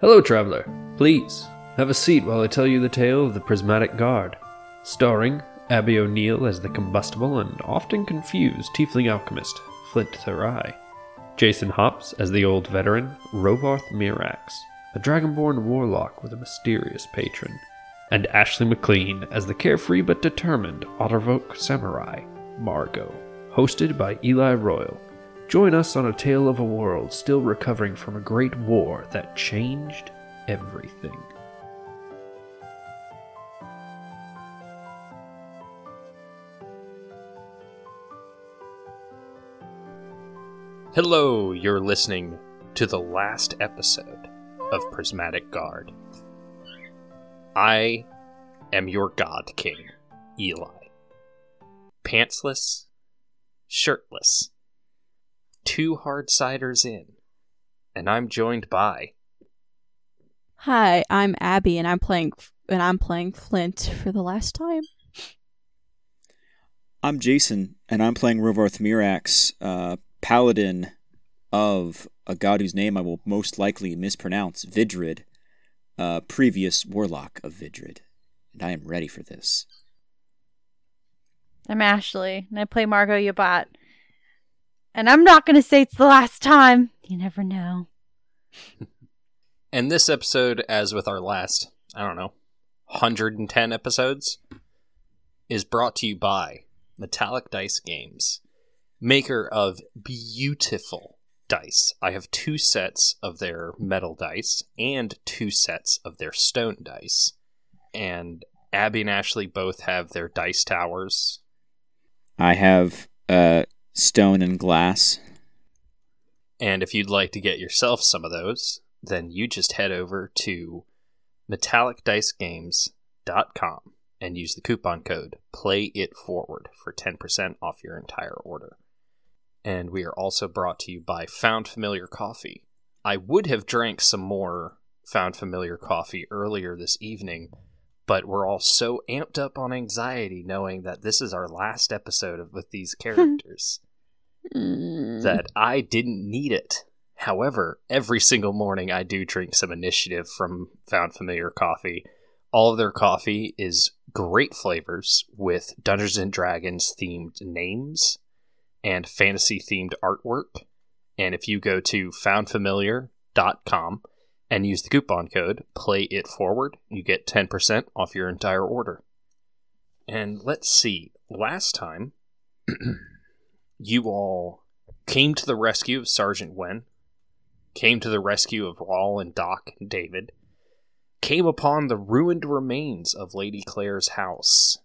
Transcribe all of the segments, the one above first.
Hello, traveler. Please, have a seat while I tell you the tale of the Prismatic Guard. Starring Abby O'Neill as the combustible and often confused tiefling alchemist, Flint Therai. Jason Hops as the old veteran, Rovarth Mirax, a dragonborn warlock with a mysterious patron. And Ashley McLean as the carefree but determined otterfolk samurai, Margot, hosted by Eli Royal. Join us on a tale of a world still recovering from a great war that changed everything. Hello, you're listening to the last episode of Prismatic Guard. I am your God King, Eli. Pantsless, shirtless, two hard ciders in, and I'm joined by Hi, I'm Abby, and I'm playing and I'm playing Flint for the last time. I'm Jason, and I'm playing Rovarth Mirax, uh, paladin of a god whose name I will most likely mispronounce, Vidrid, uh, previous warlock of Vidrid. And I am ready for this. I'm Ashley, and I play Margot Yabat. And I'm not going to say it's the last time. You never know. And this episode, as with our last, I don't know, 110 episodes, is brought to you by Metallic Dice Games, maker of beautiful dice. I have two sets of their metal dice and two sets of their stone dice. And Abby and Ashley both have their dice towers. I have uh, stone and glass. And if you'd like to get yourself some of those, then you just head over to metallicdicegames.com and use the coupon code play it forward for 10% off your entire order. And we are also brought to you by found familiar coffee. I would have drank some more found familiar coffee earlier this evening but we're all so amped up on anxiety knowing that this is our last episode of, with these characters Hmm. that i didn't need it However, every single morning I do drink some initiative from Found Familiar Coffee. All of their coffee is great flavors with Dungeons and Dragons themed names and fantasy themed artwork. And if you go to foundfamiliar.com and use the coupon code play it forward, you get 10% off your entire order. And let's see, last time you all came to the rescue of Sergeant Wen, came to the rescue of Rawl and Doc and David, came upon the ruined remains of Lady Claire's house.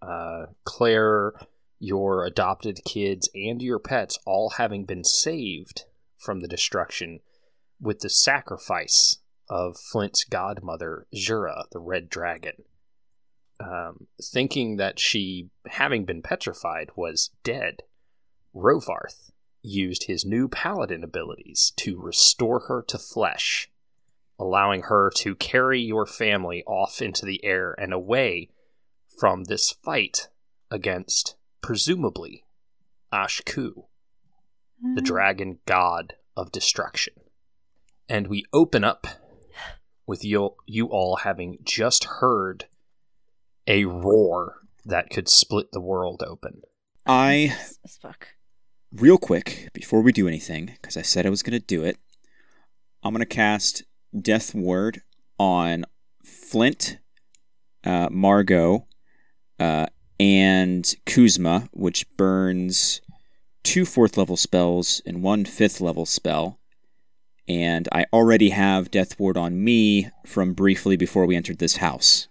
Uh, Claire, your adopted kids, and your pets all having been saved from the destruction with the sacrifice of Flint's godmother, Jura, the Red Dragon. Um, thinking that she, having been petrified, was dead, Rovarth used his new paladin abilities to restore her to flesh, allowing her to carry your family off into the air and away from this fight against, presumably, Ashku, the hmm. dragon god of destruction. And we open up with you, you all having just heard a roar that could split the world open. I As fuck. Real quick before we do anything because i said i was going to do it i'm going to cast death ward on flint uh, margot uh, and kuzma which burns two fourth level spells and one fifth level spell. And i already have death ward on me from briefly before we entered this house.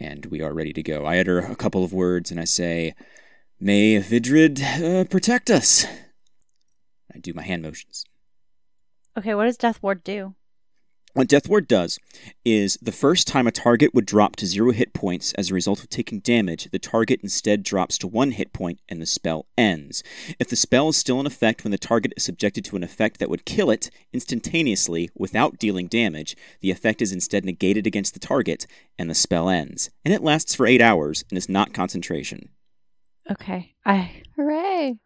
And we are ready to go. I utter a couple of words and i say May Vidrid uh, protect us. I do my hand motions. Okay, what does Death Ward do? What Death Ward does is the first time a target would drop to zero hit points as a result of taking damage, the target instead drops to one hit point and the spell ends. If the spell is still in effect when the target is subjected to an effect that would kill it instantaneously without dealing damage, the effect is instead negated against the target and the spell ends. And it lasts for eight hours and is not concentration. Okay, I Hooray!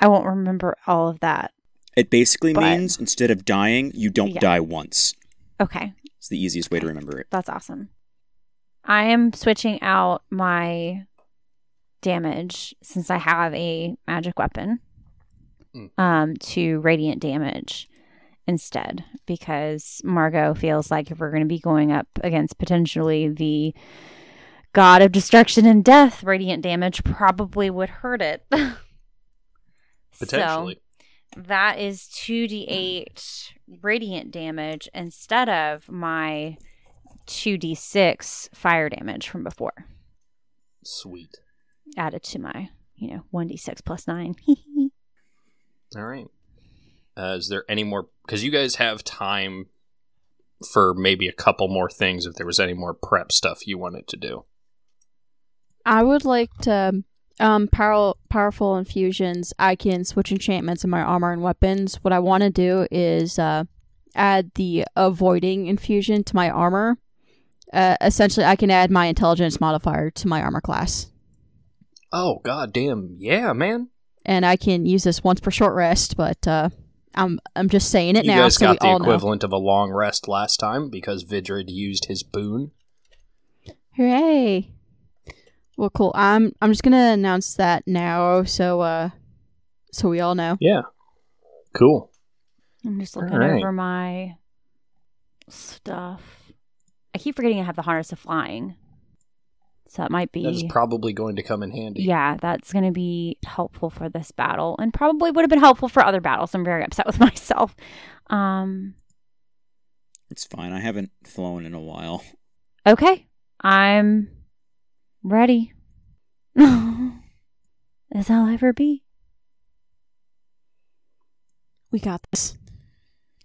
I won't remember all of that. It basically But- means instead of dying, you don't Yeah. die once. Okay. It's the easiest way to remember it. That's awesome. I am switching out my damage since I have a magic weapon Mm. um, to radiant damage instead because Margot feels like if we're going to be going up against potentially the god of destruction and death, radiant damage probably would hurt it. Potentially. So that is 2d8 radiant damage instead of my 2d6 fire damage from before Sweet. added to my you know 1d6 plus 9 All right. Uh, is there any more? Because you guys have time for maybe a couple more things if there was any more prep stuff you wanted to do. I would like to um power, powerful infusions. I can switch enchantments in my armor and weapons. What I want to do is uh add the avoiding infusion to my armor. Uh, essentially, I can add my intelligence modifier to my armor class, Oh god damn, yeah, man! and I can use this once per short rest. But uh, I'm I'm just saying it you now, guys so we got the all know. equivalent of a long rest last time because Vidrid used his boon. Hooray! Well, cool. I'm I'm just gonna announce that now, so uh, so we all know. Yeah. Cool. i'm just looking right. over my stuff i keep forgetting i have the harness of flying so that might be That is probably going to come in handy. Yeah, that's going to be helpful for this battle and probably would have been helpful for other battles. I'm very upset with myself. Um, It's fine. I haven't flown in a while. okay. I'm ready. As I'll ever be. We got this.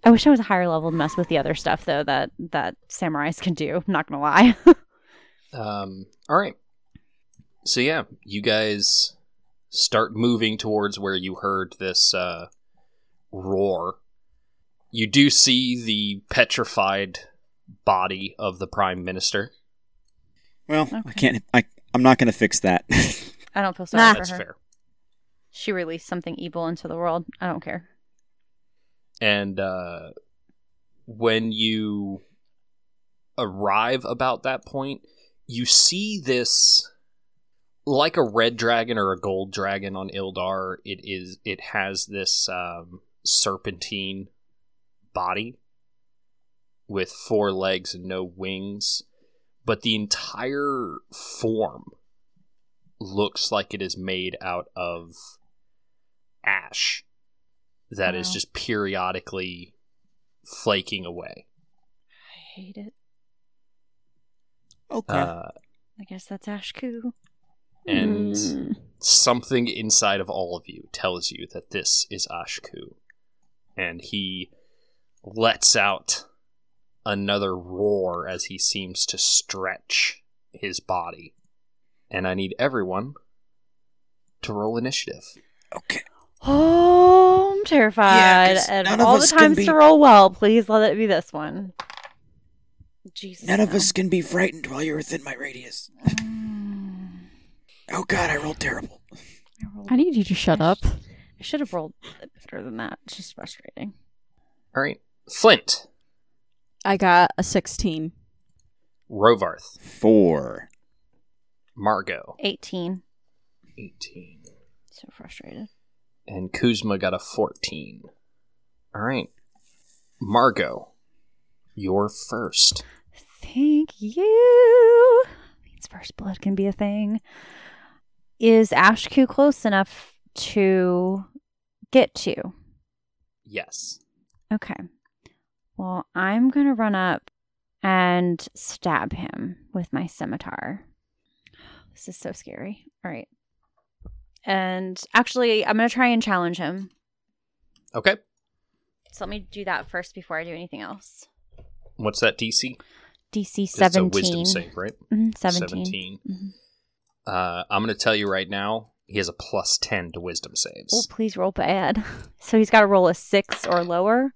I wish I was a higher level to mess with the other stuff though that that samurais can do. I'm not going to lie. Um, all right. So yeah, you guys start moving towards where you heard this uh, roar. You do see the petrified body of the prime minister. Well, I can't. I I'm not gonna fix that. I don't feel sorry Nah. for That's her. fair. She released something evil into the world. I don't care. And uh, when you arrive about that point, you see this like a red dragon or a gold dragon on Ildar. It is. It has this um, serpentine body with four legs and no wings, but the entire form looks like it is made out of ash that is Wow. just periodically flaking away. I hate it. okay. Uh, I guess that's Ashku. and Mm. something inside of all of you tells you that this is Ashku. And he lets out another roar as he seems to stretch his body. And I need everyone to roll initiative. okay. Oh, I'm terrified. 'cause and none of all the us can times be- to roll well, please let it be this one. Jesus. None of us can be frightened while you're within my radius. Mm, Oh God, I rolled terrible. I, rolled- I need you to shut up. I should have rolled better than that. It's just frustrating. All right. Flint, I got a 16. Rovarth, Four. Margot, 18. 18. So frustrated. and Kuzma got a 14. All right. Margot, you're first. Thank you. Means first blood can be a thing. Is Ashku close enough to get to? Yes. Okay. Well, I'm going to run up and stab him with my scimitar. This is so scary. All right. And actually, I'm going to try and challenge him. Okay. So let me do that first before I do anything else. What's that DC? DC 'Cause It's a 17. wisdom save, right? Mhm, 17. Mhm. Uh, I'm going to tell you right now, he has a plus 10 to wisdom saves. Oh, please roll bad. So he's got to roll a six or lower.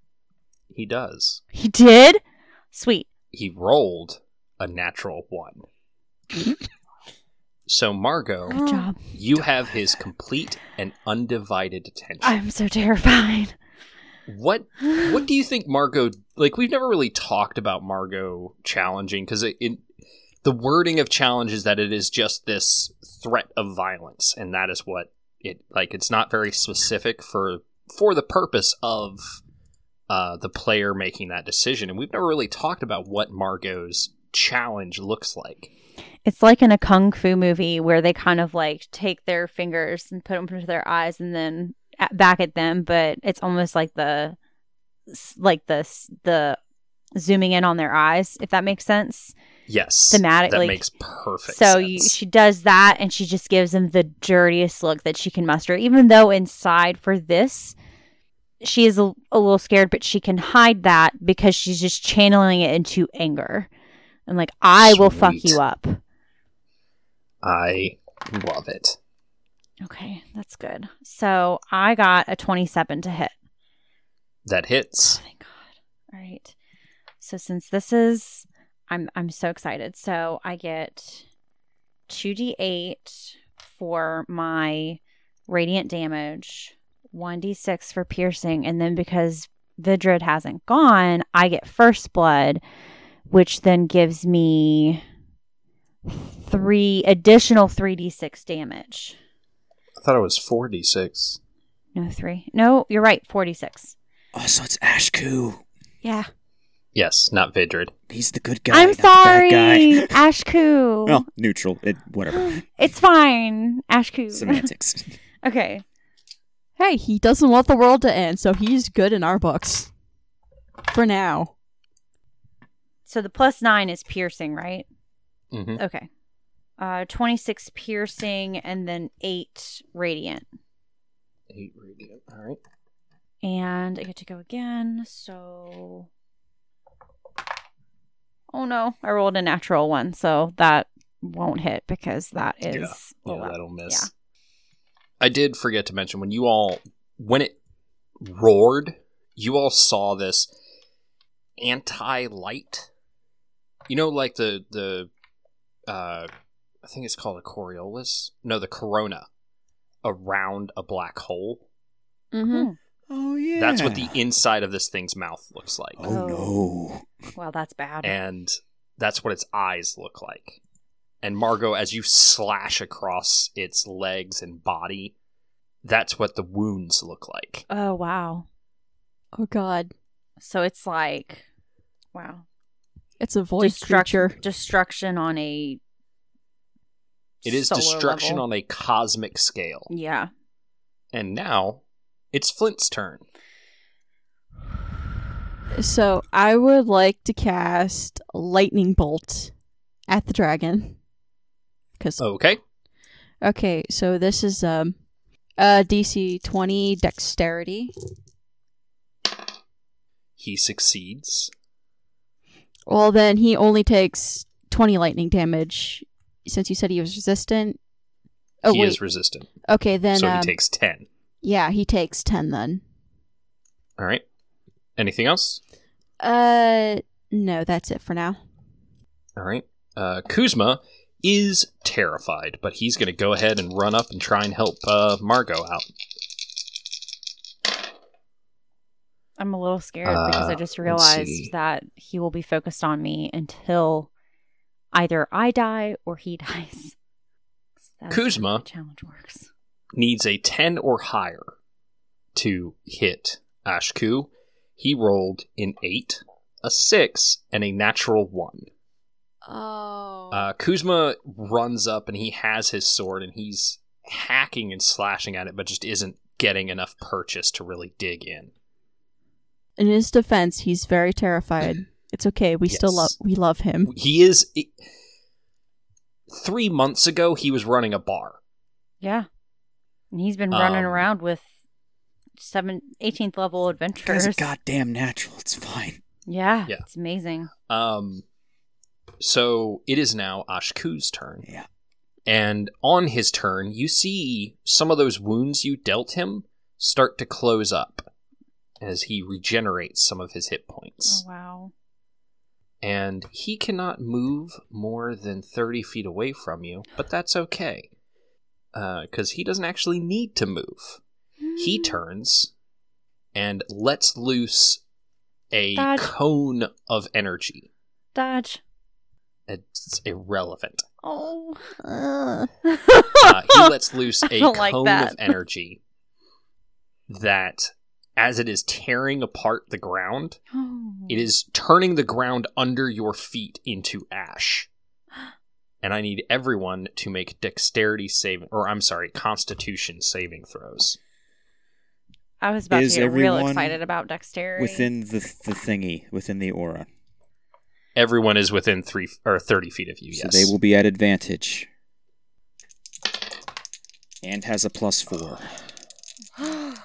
He does. He did? Sweet. He rolled a natural one. so, Margot, Good job. you have his complete and undivided attention. I'm so terrified. What what do you think Margot like we've never really talked about Margot challenging because it, it the wording of challenge is that it is just this threat of violence and that is what it like it's not very specific for for the purpose of uh, the player making that decision and we've never really talked about what Margot's challenge looks like. It's like in a kung fu movie where they kind of like take their fingers and put them to their eyes and then at, back at them, but it's almost like the like the the zooming in on their eyes, if that makes sense. Yes, thematically that makes perfect. So sense. you, she does that, and she just gives him the dirtiest look that she can muster. Even though inside for this, she is a, a little scared, but she can hide that because she's just channeling it into anger, and like I will fuck you up. I love it. Okay, that's good. So I got a twenty-seven to hit. That hits. Oh, thank God. All right. So since this is I'm I'm so excited. So I get 2d8 for my radiant damage, 1d6 for piercing, and then because Vidrid hasn't gone, I get first blood, which then gives me three additional 3d6 damage. I thought it was 4d6. No, three. No, you're right, 46. Oh, so it's Ashku. Yeah. Yes, not Vidrid. He's the good guy. I'm not the bad sorry, guy. Ashku. Well, neutral. It, whatever. It's fine, Ashku. Semantics. okay. Hey, he doesn't want the world to end, so he's good in our books. For now. So the plus nine is piercing, right? hmm Okay. Uh, 26 piercing and then 8 radiant. 8 radiant. All right. And I get to go again, so. Oh no, I rolled a natural one, so that won't hit because that is. Yeah. well, Yeah, that- that'll miss. yeah. I did forget to mention when you all when it roared, you all saw this anti-light. You know, like the the uh, I think it's called a Coriolis. No, the corona around a black hole. Mm-hmm. oh yeah. That's what the inside of this thing's mouth looks like, Oh no. Well, that's bad. and that's what its eyes look like. And Margot, as you slash across its legs and body, that's what the wounds look like. oh, wow. Oh god. So it's like. Wow. It's a void Destruction, creature. destruction on a. It is solar destruction level. on a cosmic scale. Yeah. And now it's Flint's turn. So I would like to cast lightning bolt at the dragon. Cause Okay. okay, so this is um uh DC twenty dexterity. He succeeds. Well then he only takes twenty lightning damage since you said he was resistant. Oh he wait. is resistant. okay then so um, he takes 10. yeah, he takes ten then. All right. Anything else? Uh no, that's it for now. All right. Uh, Kuzma is terrified, but he's going to go ahead and run up and try and help uh, Margot out. I'm a little scared because I Uh, just realized that he will be focused on me until either I die or he dies. That's Kuzma. challenge works. Needs a 10 or higher to hit Ashku. He rolled an 8, a 6, and a natural 1. Oh. Uh, Kuzma runs up and he has his sword and he's hacking and slashing at it, but just isn't getting enough purchase to really dig in. In his defense, he's very terrified. It's okay. We still love we love him. He is. It, three months ago, he was running a bar. Yeah. And he's been running Um, around with seven, 18th level adventurers. a goddamn natural. It's fine. Yeah, Yeah. It's amazing. Um, so it is now Ashku's turn. Yeah. And on his turn, you see some of those wounds you dealt him start to close up as he regenerates some of his hit points. Oh, wow. and he cannot move more than 30 feet away from you, but that's okay. Uh, because he doesn't actually need to move. He hmm. turns and lets loose a Dodge. cone of energy. Dodge. It's irrelevant. Oh. Uh, Uh, he lets loose I a don't like cone that. of energy that, as it is tearing apart the ground, it is turning the ground under your feet into ash. And I need everyone to make dexterity saving, or I'm sorry, constitution saving throws. I was about Is to get real excited about dexterity. Within the the thingy, within the aura. Everyone is within three or 30 feet of you, So yes. they will be at advantage. And has a plus four. oh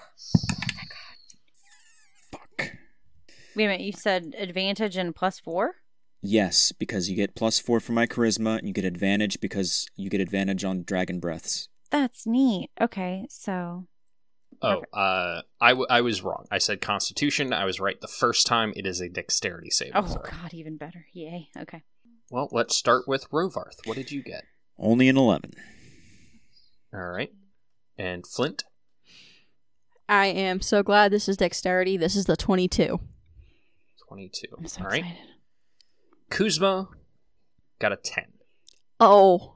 Fuck. Wait a minute, you said advantage and plus four? Yes, because you get plus four for my charisma, and you get advantage because you get advantage on dragon breaths. That's neat. Okay, so Oh, uh, I, w- I was wrong. I said constitution. I was right the first time. It is a dexterity save. oh throw. god, even better. Yay. Okay. Well, let's start with Rovarth. What did you get? Only an eleven. All right. And Flint? I am so glad this is dexterity. This is the 22. 22. I'm so All right. excited. Kuzma got a 10. Oh.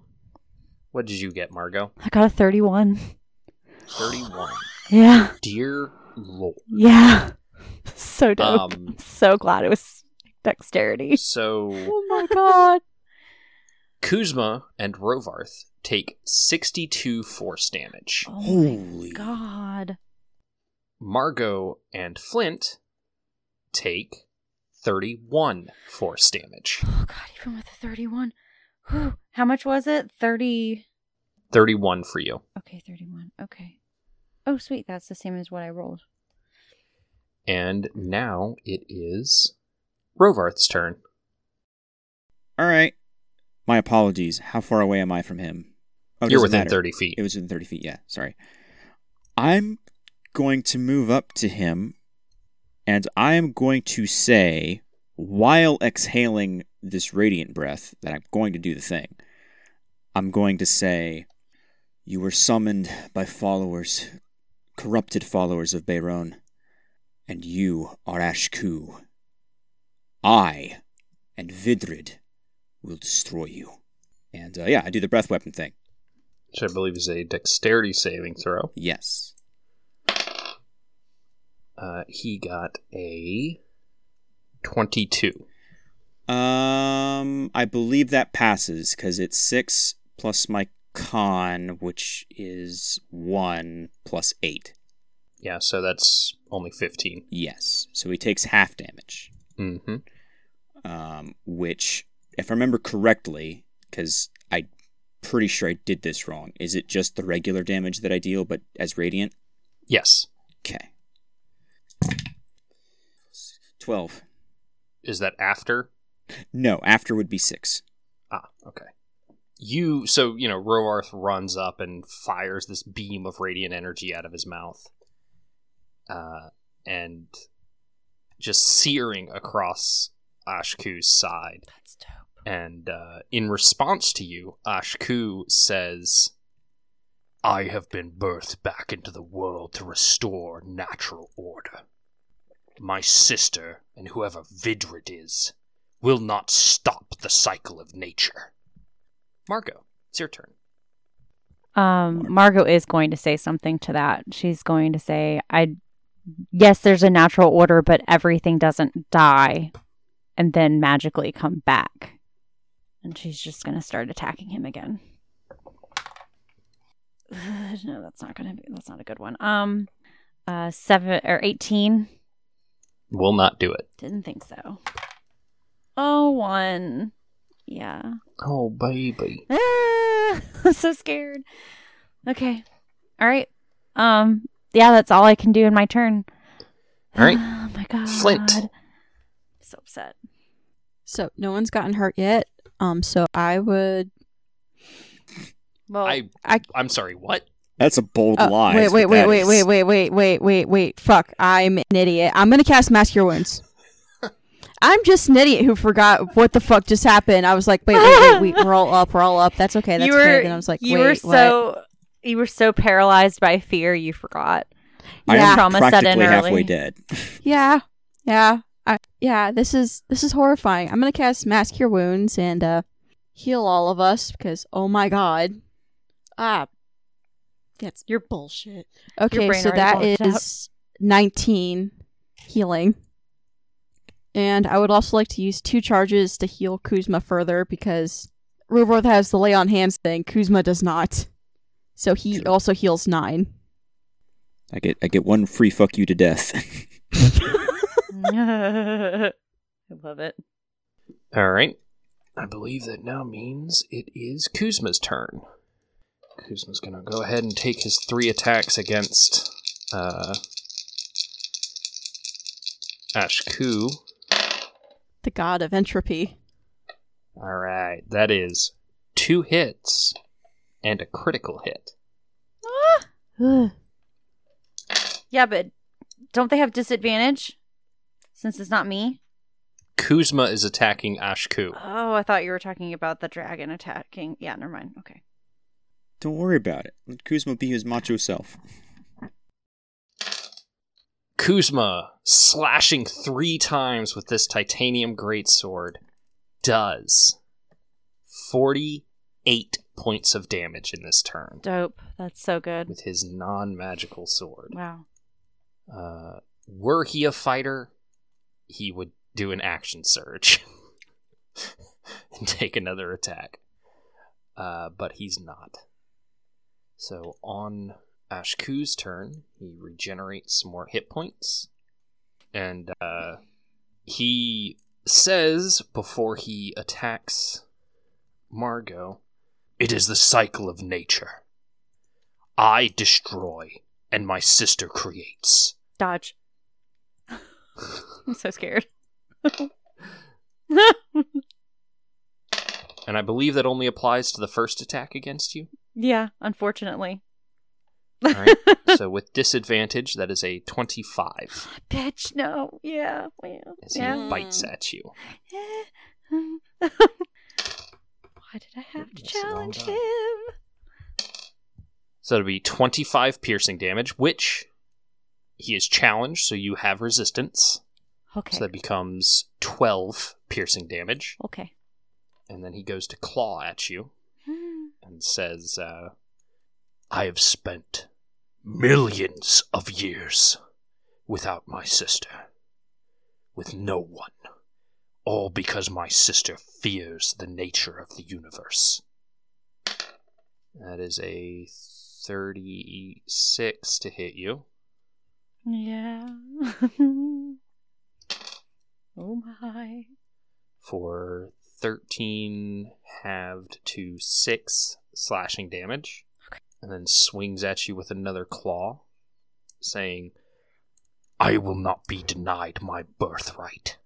What did you get, Margot? I got a 31. 31. Yeah. Dear Lord. Yeah. So dope. Um, so glad it was dexterity. So Oh my god. Kuzma and Rovarth take 62 force damage. Oh Holy. my god. Margot and Flint take 31 force damage. Oh god, even with the 31. Whew. How much was it? 30. 31 for you. Okay, 31. Okay. Oh, sweet. That's the same as what I rolled. And now it is Rovarth's turn. All right. My apologies. How far away am I from him? Oh, You're within matter. 30 feet. It was within 30 feet, yeah. Sorry. I'm going to move up to him and I am going to say, while exhaling this radiant breath, that I'm going to do the thing. I'm going to say, You were summoned by followers, corrupted followers of Bayron, and you are Ashku. I and Vidrid will destroy you. And uh, yeah, I do the breath weapon thing. Which I believe is a dexterity saving throw. Yes. Uh, he got a 22. Um, I believe that passes because it's six plus my con, which is one plus eight. Yeah, so that's only 15. Yes, so he takes half damage. Mm-hmm. Um, which, if I remember correctly, because I'm pretty sure I did this wrong, is it just the regular damage that I deal, but as radiant? Yes. Okay. Twelve. Is that after? No, after would be six. Ah, okay. You so you know Rovarth runs up and fires this beam of radiant energy out of his mouth, uh, and just searing across Ashku's side. That's dope. And uh, in response to you, Ashku says, "I have been birthed back into the world to restore natural order. My sister and whoever Vidrid is." Will not stop the cycle of nature. Margot, it's your turn. Um, Margot is going to say something to that. She's going to say, "I, yes, there's a natural order, but everything doesn't die, and then magically come back." And she's just going to start attacking him again. no, that's not going to be. That's not a good one. Um, uh, seven or eighteen. Will not do it. Didn't think so. Oh, one. Yeah. Oh, baby. Ah, I'm so scared. Okay. All right. Um. Yeah, that's all I can do in my turn. All right. Oh my god. Flint. So upset. So no one's gotten hurt yet. Um, so I would. Well, I, I- I'm sorry. What? That's a bold Uh, lie. wait, wait, wait, wait, wait, wait, wait, wait, wait, wait. Fuck! I'm an idiot. I'm gonna cast Mass Cure Wounds. I'm just an idiot who forgot what the fuck just happened. I was like, wait, wait, wait, wait. We're all up. We're all up. That's okay. That's you okay. were. Then I was like, you wait, were what? so. You were so paralyzed by fear, you forgot. I Yeah. am Trauma set in practically halfway early. dead. Yeah, yeah, I, yeah. This is this is horrifying. I'm gonna cast Mass Cure Wounds and uh, heal all of us because oh my god. Ah, that's Your bullshit. Okay, brain so that already blocked is 19 healing. And I would also like to use two charges to heal Kuzma further because Rovarth has the lay on hands thing. Kuzma does not. So he Sure. also heals nine. I get I get one free fuck you to death. I love it. All right. I believe that now means it is Kuzma's turn. Kuzma's going to go ahead and take his three attacks against uh, Ashku. The god of entropy. All right. That is two hits and a critical hit. Ah! Ugh. Yeah, but don't they have disadvantage since it's not me? Kuzma is attacking Ashku. Oh, I thought you were talking about the dragon attacking. Yeah, never mind. Okay. Don't worry about it. Let Kuzma be his macho self. Kuzma, slashing three times with this titanium greatsword, does 48 points of damage in this turn Dope. That's so good. with his non magical sword. Wow. Uh, were he a fighter, he would do an action surge and take another attack. Uh, but he's not. So on Ashku's turn, he regenerates some more hit points. And uh, he says before he attacks Margot, It is the cycle of nature. I destroy, and my sister creates. Dodge. I'm so scared. And I believe that only applies to the first attack against you. yeah, unfortunately. All right. so with disadvantage, that is a 25 Bitch, no. Yeah. Yeah. as he bites at you. Why did I have to challenge him? So it'll be 25 piercing damage, which he is challenged, so you have resistance. Okay. So that becomes 12 piercing damage. okay. And then he goes to claw at you and says, uh, I have spent millions of years without my sister, with no one, all because my sister fears the nature of the universe. That is a 36 to hit you. Yeah. oh my. for 13 halved to 6 slashing damage. And then swings at you with another claw, saying, I will not be denied my birthright.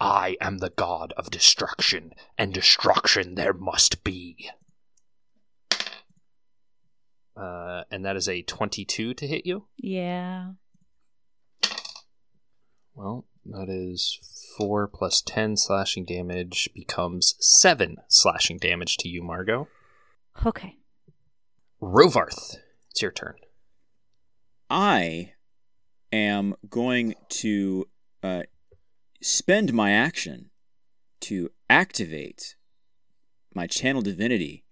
I am the god of destruction, and destruction there must be. Uh, and that is a 22 to hit you. Yeah. Well, that is 4 plus 10 slashing damage becomes 7 slashing damage to you, Margot. Okay. Rovarth, it's your turn. I am going to uh, spend my action to activate my channel divinity,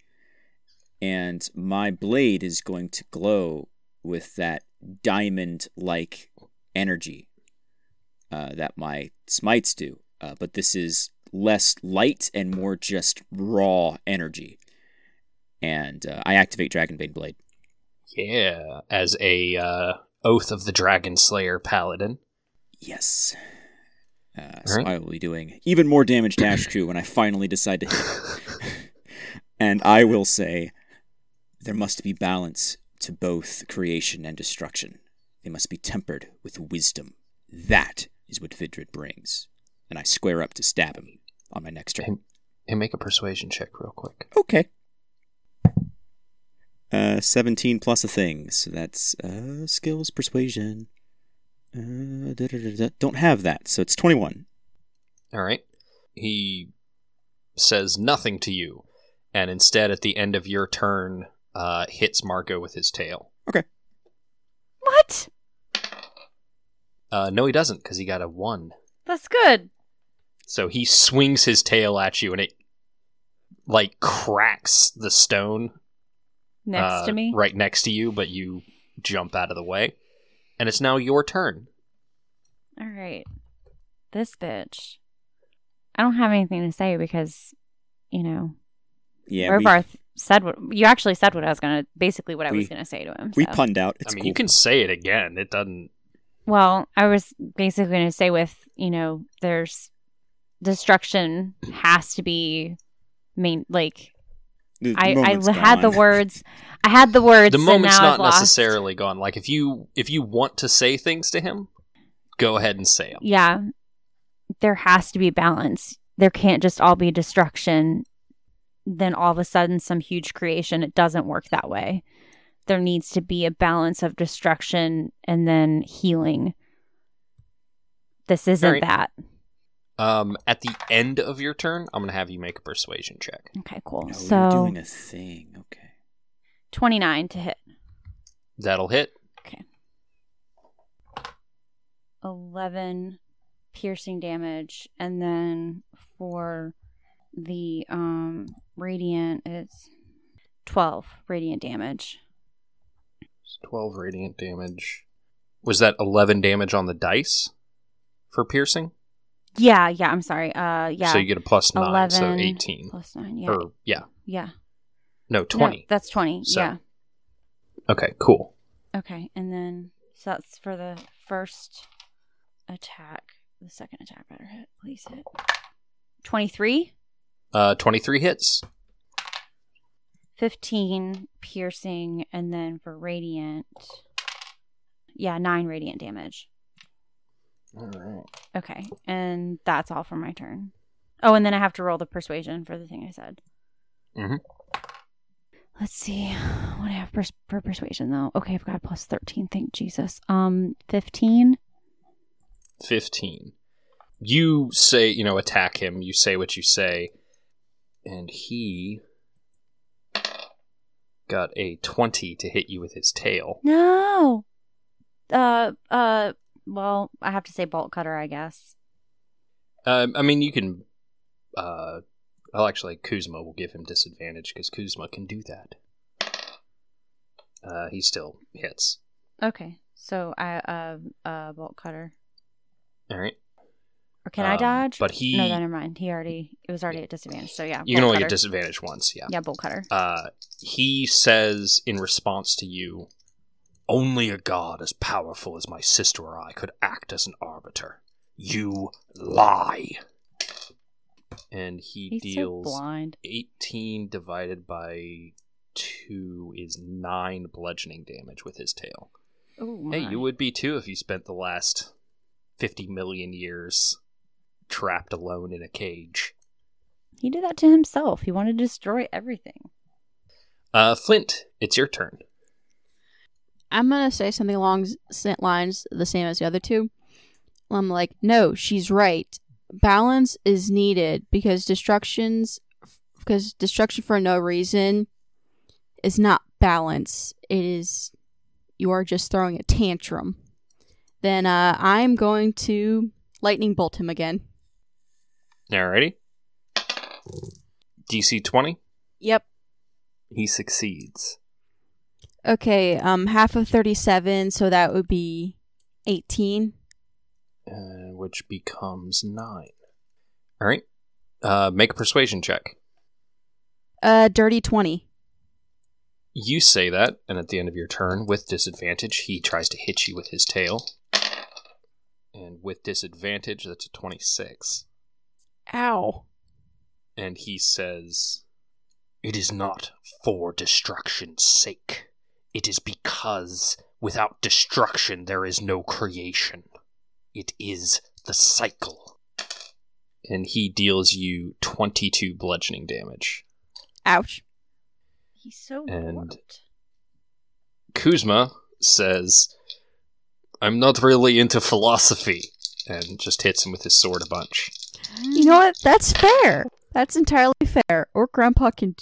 and my blade is going to glow with that diamond like energy uh, that my smites do. Uh, but this is less light and more just raw energy. And uh, I activate Dragonbane Blade. Yeah, as a uh, Oath of the Dragon Slayer paladin. Yes. Uh, so. I will be doing even more damage to Ashku when I finally decide to hit. and I will say, there must be balance to both creation and destruction. They must be tempered with wisdom. That is what Vidrid brings. And I square up to stab him on my next turn. And make a persuasion check real quick. Okay. Uh, 17 plus a thing. So that's uh, skills, persuasion. Uh, da, da, da, da. Don't have that, so it's 21. All right. He says nothing to you, and instead, at the end of your turn, uh, hits Marco with his tail. Okay. What? Uh, no, he doesn't, because he got a one. That's good. So he swings his tail at you, and it like cracks the stone Next uh, to me. right next to you, but you jump out of the way, and it's now your turn. All right. This bitch. I don't have anything to say because, you know, Yeah, we, said what you actually said what I was gonna basically what I We- was gonna say to him. we so. punned out. It's I mean, cool. you can say it again. It doesn't. Well, I was basically going to say with, you know, there's destruction has to be main like The- the I I had the words. I had the words. The and moment's now not I've lost. necessarily gone. Like if you if you want to say things to him, go ahead and say them. Yeah. There has to be balance. There can't just all be destruction then all of a sudden some huge creation. It doesn't work that way. There needs to be a balance of destruction and then healing. This isn't Alright. that. Um, at the end of your turn, I'm gonna have you make a persuasion check. Okay, cool. No, so we're doing a thing. Okay. 29 to hit. That'll hit. Okay. 11 piercing damage and then for the um radiant it's 12 radiant damage It's Twelve radiant damage. Was that eleven damage on the dice for piercing? Yeah yeah i'm sorry. Uh yeah. So you get a plus nine, so eighteen. plus 9 yeah. Or yeah, yeah. No No, twenty. that's 20 So- yeah. Okay, cool. okay and then so that's for the first attack the second attack better hit please hit 23 Uh, twenty-three hits. 15 piercing and then for radiant yeah 9 radiant damage All right. okay and that's all for my turn oh and then i have to roll the persuasion for the thing i said Mhm. let's see what do i have pers- for persuasion though okay i've got plus 13 thank jesus um 15 15. You say, you know, attack him. You say what you say. And he got a 20 to hit you with his tail. no uh uh well i have to say bolt cutter i guess Um, I mean, you can. Uh, well, actually, Kuzma will give him disadvantage because Kuzma can do that. Uh, he still hits. okay so i uh uh bolt cutter All right. or can i Um, dodge But he. No, never mind. He already it was already at disadvantage. So yeah, you can only get disadvantage once, yeah. Yeah, bolt cutter. Uh, he says in response to you, Only a god as powerful as my sister or I could act as an arbiter. You lie. And he He's so deals blind. 18 divided by 2 is 9 bludgeoning damage with his tail. Oh Hey, you would be too if you spent the last 50 million years trapped alone in a cage. He did that to himself. He wanted to destroy everything. Uh, Flint, it's your turn. I'm gonna say something along lines the same as the other two. I'm like, no, she's right. Balance is needed because destructions, because destruction for no reason, is not balance. It is you are just throwing a tantrum. Then uh, I'm going to lightning bolt him again. Alrighty. DC 20. Yep. He succeeds. Okay. Um, half of thirty-seven, so that would be eighteen. Uh, which becomes 9. Alright. Uh, make a persuasion check. Uh, dirty twenty. You say that, and at the end of your turn, with disadvantage, he tries to hit you with his tail. And with disadvantage, that's a 26. Ow. And he says, It is not for destruction's sake. It is because without destruction there is no creation. It is the cycle. And he deals you 22 bludgeoning damage. Ouch. He's so And- warped. Kuzma says, I'm not really into philosophy, and just hits him with his sword a bunch. You know what? That's fair. That's entirely fair. Or Grandpa can.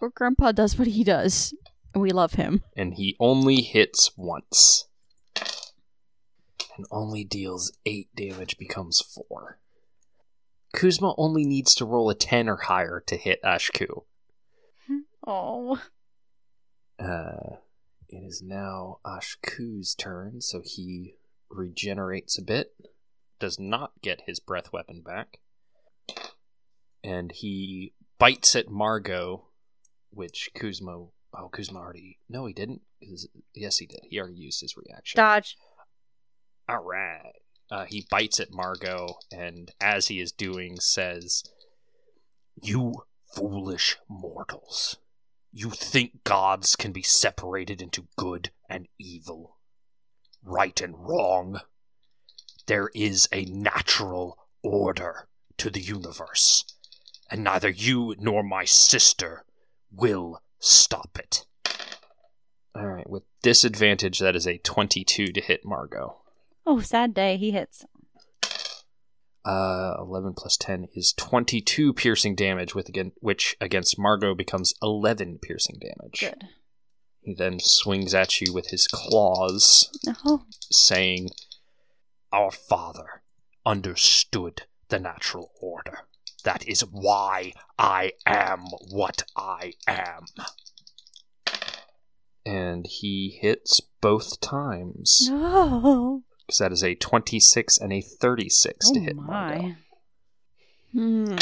Or Grandpa does what he does, and we love him. And he only hits once. and only deals 8 damage becomes 4. Kuzma only needs to roll a 10 or higher to hit Ashku. Oh. Uh, it is now Ashku's turn, so he regenerates a bit, does not get his breath weapon back, and he bites at Margot, which Kuzma. Oh, Kuzma already. No, he didn't. Yes, he did. He already used his reaction. Dodge. All right. Uh, he bites at Margot, and as he is doing, says, You foolish mortals. You think gods can be separated into good and evil, right and wrong. There is a natural order to the universe, and neither you nor my sister will stop it. All right, with disadvantage, that is a 22 to hit Margot. Oh, sad day. He hits. Uh, 11 plus 10 is 22 piercing damage, with again, which against Margot becomes 11 piercing damage. Good. He then swings at you with his claws, Oh. saying, Our father understood the natural order. That is why I am what I am. And he hits both times. No. Because that is a 26 and a 36 Oh to hit my. Hmm.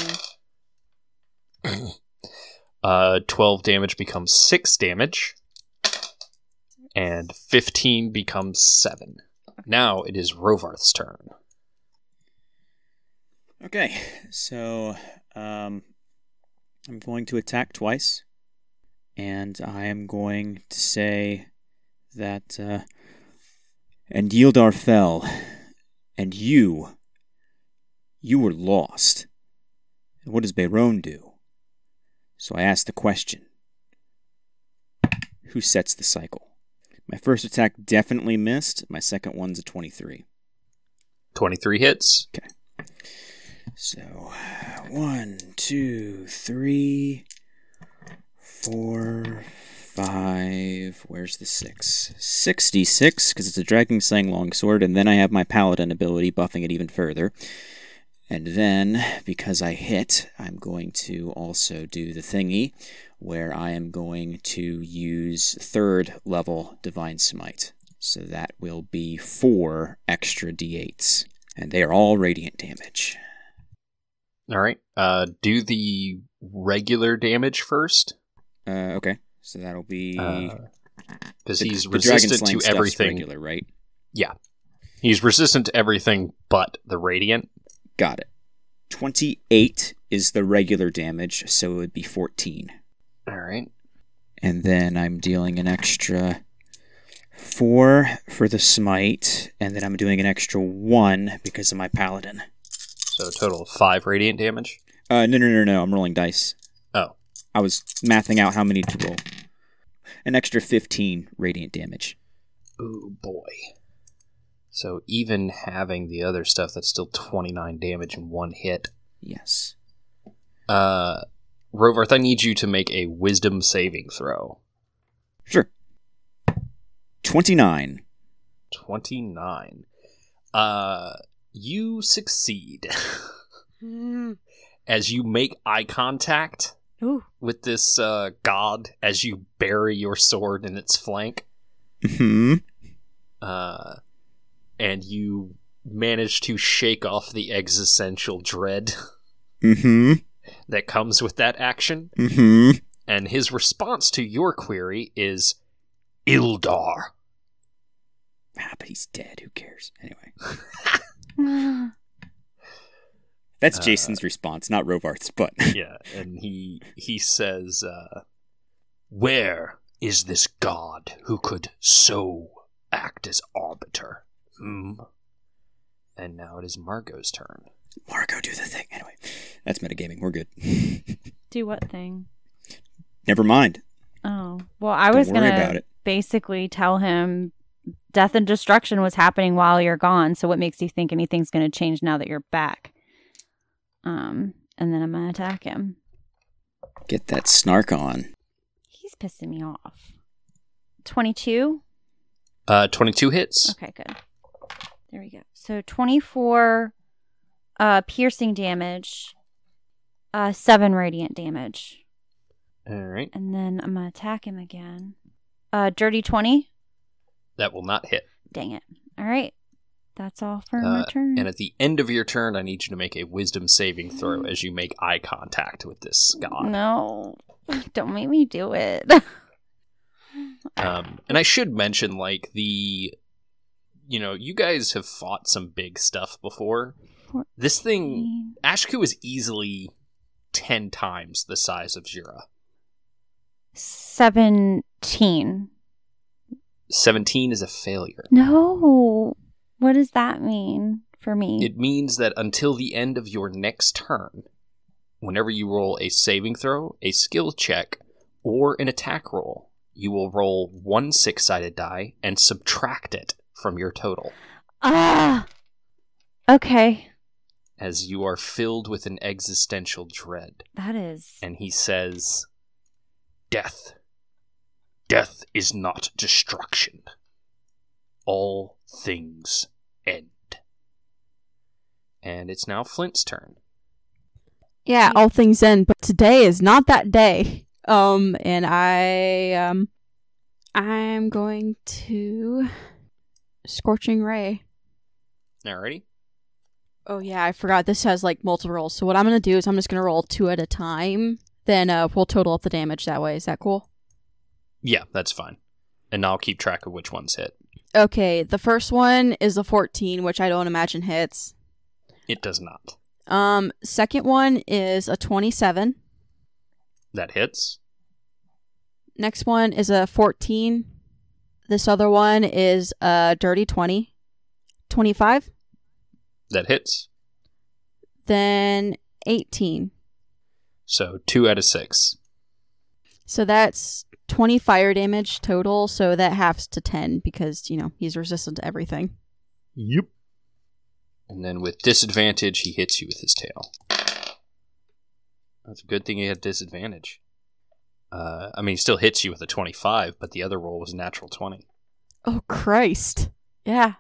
Uh, 12 damage becomes 6 damage, and 15 becomes 7. Now it is Rovarth's turn. Okay, so um, I'm going to attack twice, and I am going to say that uh, and Yildar fell, and you, you were lost. And what does Bayron do? So I ask the question: Who sets the cycle? My first attack definitely missed. My second one's a 23. 23 hits. So, one, two, three, four, five. Where's the six? 66, because it's a Dragon Slaying Longsword, and then I have my Paladin ability buffing it even further. And then, because I hit, I'm going to also do the thingy where I am going to use third level Divine Smite. So that will be four extra d8s. And they are all radiant damage. All right. Uh, do the regular damage first. Uh, okay. So that'll be Because the- he's the resistant to everything. Regular, right? Yeah. He's resistant to everything but the radiant. Got it. Twenty-eight is the regular damage, so it would be fourteen. All right. And then I'm dealing an extra four for the smite, and then I'm doing an extra one because of my paladin. So a total of five radiant damage. Uh, no, no, no, no. I'm rolling dice. Oh. I was mathing out how many to roll. An extra fifteen radiant damage. Oh boy. So even having the other stuff, that's still 29 damage in one hit. Yes. Uh, Rovarth, I need you to make a wisdom saving throw. Sure. Twenty-nine. 29. Uh, you succeed. as you make eye contact Ooh. with this uh, god as you bury your sword in its flank. Hmm. uh, and you manage to shake off the existential dread Hmm. that comes with that action. Hmm. And his response to your query is Ildar. Ah, but he's dead. Who cares? Anyway. That's Uh, Jason's response, not Rovarth's, but yeah, and he he says, uh, "Where is this god who could so act as arbiter?" Hmm. And now it is Margot's turn. Margot, do the thing. Anyway, that's metagaming. We're good. Do what thing? Never mind. Oh. Well, I Don't was worry going about to it. basically tell him death and destruction was happening while you're gone. So what makes you think anything's going to change now that you're back? Um, and then I'm going to attack him. Get that snark on. He's pissing me off. 22? Uh, twenty-two hits. Okay, good. There we go. So 24 uh, piercing damage, uh, 7 radiant damage. All right. And then I'm going to attack him again. Uh, dirty 20. That will not hit. Dang it. All right. That's all for Uh, my turn. And at the end of your turn, I need you to make a wisdom saving throw as you make eye contact with this god. No. Don't make me do it. Um, and I should mention, like, the. You know, you guys have fought some big stuff before. This thing. Ashku is easily 10 times the size of Jira. 17. 17 is a failure. No. What does that mean for me? It means that until the end of your next turn, whenever you roll a saving throw, a skill check, or an attack roll, you will roll one six sided die and subtract it from your total, ah. Okay. as you are filled with an existential dread. That is. And he says, Death. Death is not destruction. All things end. And it's now Flint's turn. Yeah, all things end, but today is not that day. Um, and I um, I'm going to scorching ray. Alrighty. Oh yeah, I forgot this has like multiple rolls. So what I'm gonna do is I'm just gonna roll two at a time. Then uh, we'll total up the damage that way. Is that cool? Yeah, that's fine. And I'll keep track of which ones hit. Okay, the first one is a 14, which I don't imagine hits. It does not. Um, second one is a 27. That hits. Next one is a 14. This other one is a dirty 20. 25. That hits. Then 18. So two out of six. So that's 20 fire damage total. So that halves to 10 because, you know, he's resistant to everything. Yep. And then with disadvantage, he hits you with his tail. That's a good thing he had disadvantage. Uh, I mean, he still hits you with a 25, but the other roll was a natural 20. Oh, Christ. Yeah.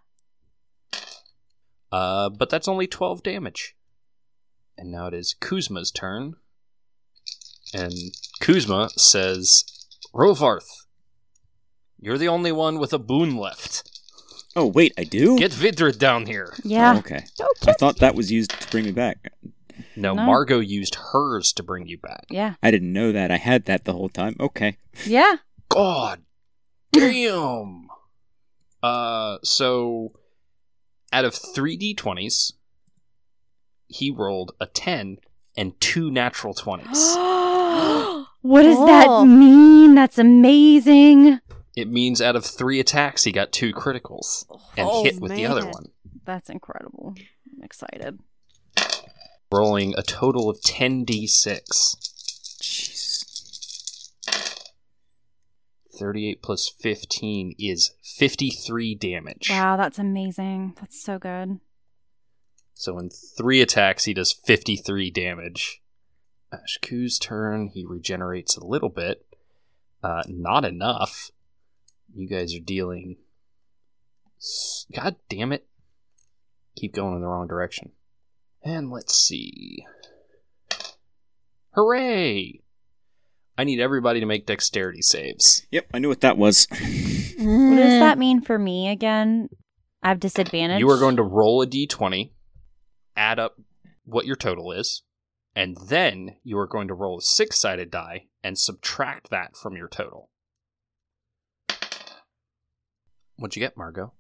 Uh, but that's only 12 damage. And now it is Kuzma's turn. And Kuzma says, Rovarth, you're the only one with a boon left. Oh, wait, I do? Get Vidrid down here. Yeah. Oh, okay. I thought that was used to bring me back. No, No. Margot used hers to bring you back. Yeah. I didn't know that. I had that the whole time. Okay. Yeah. God damn. uh, so out of three d20s, he rolled a 10 and two natural 20s. what does that oh. mean? That's amazing. it means out of three attacks, he got two criticals and Oh, hit with the other man. one, That's incredible. I'm excited. rolling a total of 10d6. Jesus. 38 plus 15 is 53 damage. Wow, that's amazing. That's so good. So in three attacks, he does 53 damage. Ashku's turn, he regenerates a little bit. Uh, not enough. You guys are dealing. God damn it. Keep going in the wrong direction. And let's see. Hooray! I need everybody to make dexterity saves. Yep, I knew what that was. What does that mean for me again? I have disadvantage. You are going to roll a d20, add up what your total is, and then you are going to roll a six sided die and subtract that from your total. What'd you get, Margot?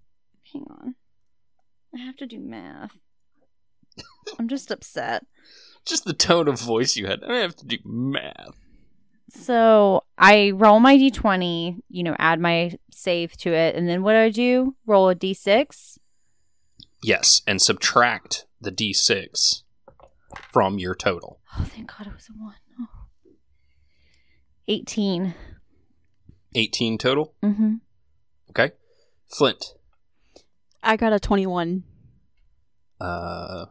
Hang on. I have to do math. I'm just upset. Just the tone of voice you had. I have to do math. So I roll my d20, you know, add my save to it, and then what do I do? Roll a d6. Yes, and subtract the d6 from your total. Oh, thank God it was a one. Oh. 18. 18 total? Mm-hmm. Okay. Flint. I got a 21. Uh,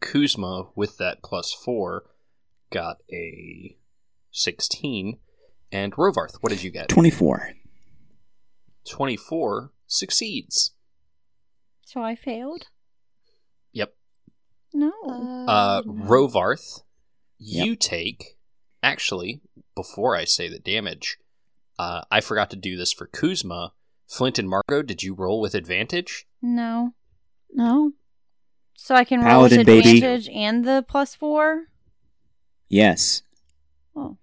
Kuzma, with that plus four, got a 16. And Rovarth, what did you get? 24. 24 succeeds. So I failed? Yep. No. Uh, no. Rovarth, Yep. you take. Actually, before I say the damage, uh, I forgot to do this for Kuzma. Flint and Margot, did you roll with advantage? no. No. So I can roll Paladin, with baby. advantage and the plus four? Yes. Oh.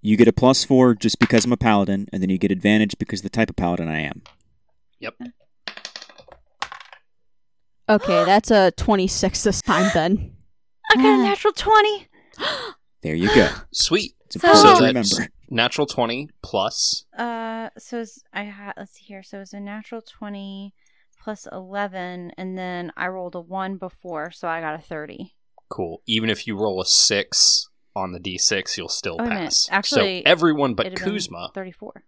You get a plus four just because I'm a paladin, and then you get advantage because of the type of paladin I am. Yep. Okay, that's a 26 this time then. I got a natural 20. There you go. Sweet. It's So- important to remember. that's natural 20 plus. Uh, so it's, I had, let's see here. So it's a natural 20 plus 11, and then I rolled a 1 before, so I got a 30. Cool. Even if you roll a 6 on the d6, you'll still Oh, wait a minute. pass. Actually, so everyone but It'd have been Kuzma, 34.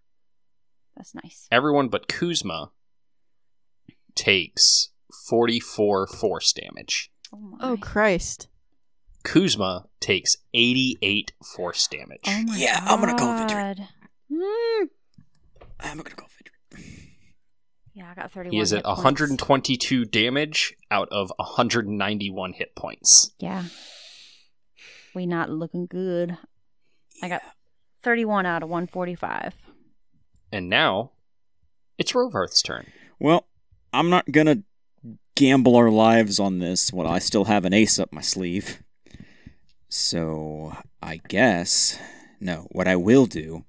That's nice. everyone but Kuzma takes 44 force damage. Oh my. Oh Christ. Kuzma takes 88 force damage. Oh my Yeah, I'm gonna go Vidrid. God. Mm. I'm gonna go Vidrid. Yeah, I got 31. He is at hit points. 122 damage out of 191 hit points. Yeah. We not looking good. I got 31 out of 145. And now it's Rovarth's turn. Well, I'm not gonna gamble our lives on this while I still have an ace up my sleeve. So I guess no. What I will do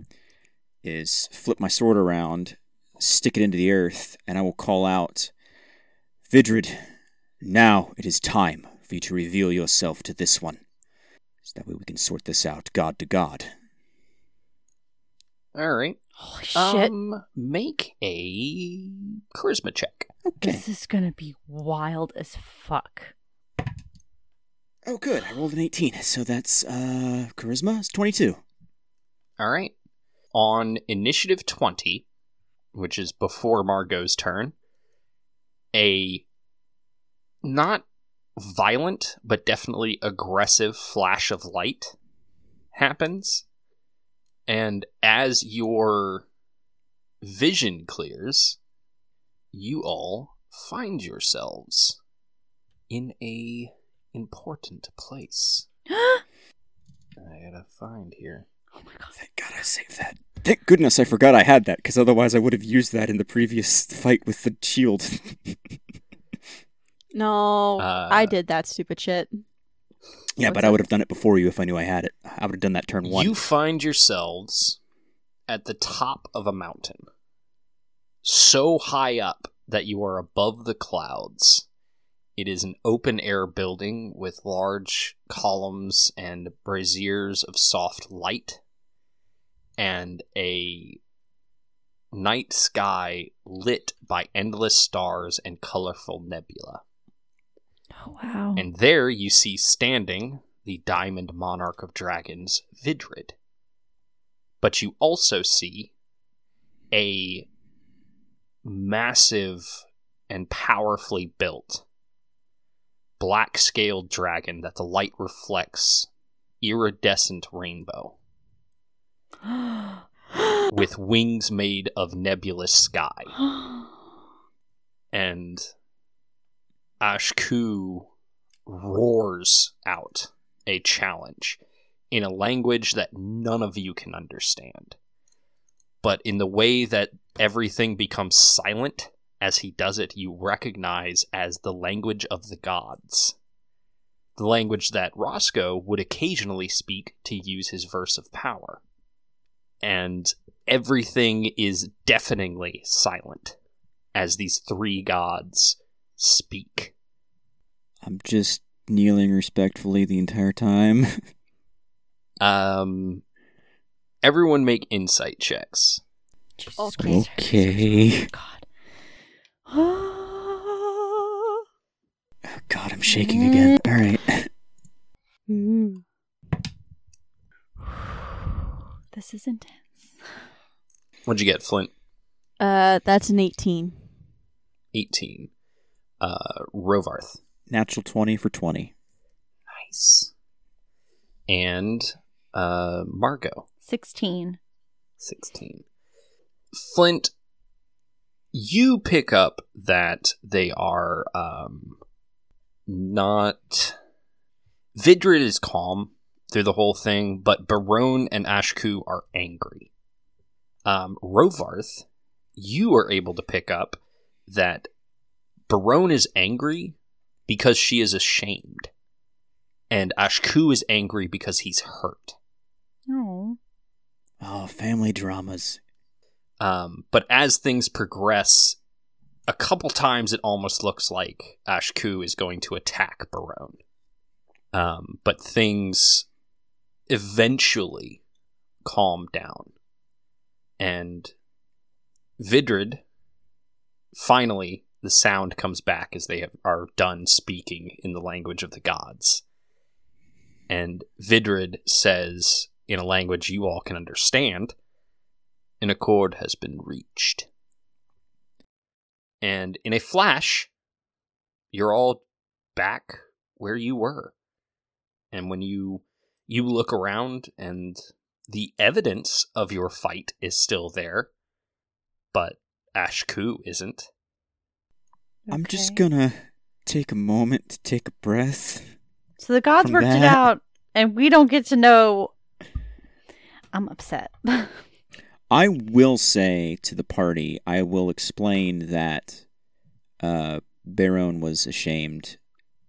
is flip my sword around, stick it into the earth, and I will call out, Vidrid. Now it is time for you to reveal yourself to this one. So that way we can sort this out, god to god. All right. Holy shit. Um, make a charisma check. Okay. This is going to be wild as fuck. Oh, good. I rolled an 18, so that's uh charisma. It's 22. All right. On initiative 20, which is before Margot's turn, a not violent, but definitely aggressive flash of light happens. And as your vision clears, you all find yourselves in a important place. I gotta find here. Oh my god. Thank God I saved that. Thank goodness I forgot I had that, because otherwise I would have used that in the previous fight with the shield. No, Uh, I did that stupid shit. Yeah, What's but I would have done it before you if I knew I had it. I would have done that turn one. You find yourselves at the top of a mountain, so high up that you are above the clouds. It is an open air building with large columns and braziers of soft light, and a night sky lit by endless stars and colorful nebula. Oh, wow. And there you see standing the diamond monarch of dragons, Vidrid. But you also see a massive and powerfully built black scaled dragon that the light reflects iridescent rainbow with wings made of nebulous sky. and Ashku roars out a challenge in a language that none of you can understand. But in the way that everything becomes silent as he does it, you recognize as the language of the gods. The language that Roscoe would occasionally speak to use his verse of power. And everything is deafeningly silent as these three gods speak. I'm just kneeling respectfully the entire time. Um, everyone make insight checks. Jesus Okay. Christ. Okay. God. Oh, God, I'm shaking again. All right. Mm. this is intense. What'd you get, Flint? Uh, that's an 18. 18. Uh, Rovarth. Natural 20 for 20. Nice. And uh, Margot. 16. 16. Flint, you pick up that they are um, not. Vidrid is calm through the whole thing, but Barone and Ashku are angry. Um, Rovarth, you are able to pick up that Barone is angry because she is ashamed, and Ashku is angry because he's hurt. Oh. Oh, family dramas. Um, but as things progress, a couple times it almost looks like Ashku is going to attack Barone. Um, but things eventually calm down. And Vidrid, finally, the sound comes back as they have, are done speaking in the language of the gods. And Vidrid says, in a language you all can understand, an accord has been reached. And in a flash, you're all back where you were. And when you you look around and the evidence of your fight is still there, but Ashku isn't. I'm just gonna take a moment to take a breath. So the gods worked it out, and we don't get to know. I'm upset. I will say to the party, I will explain that uh, Baron was ashamed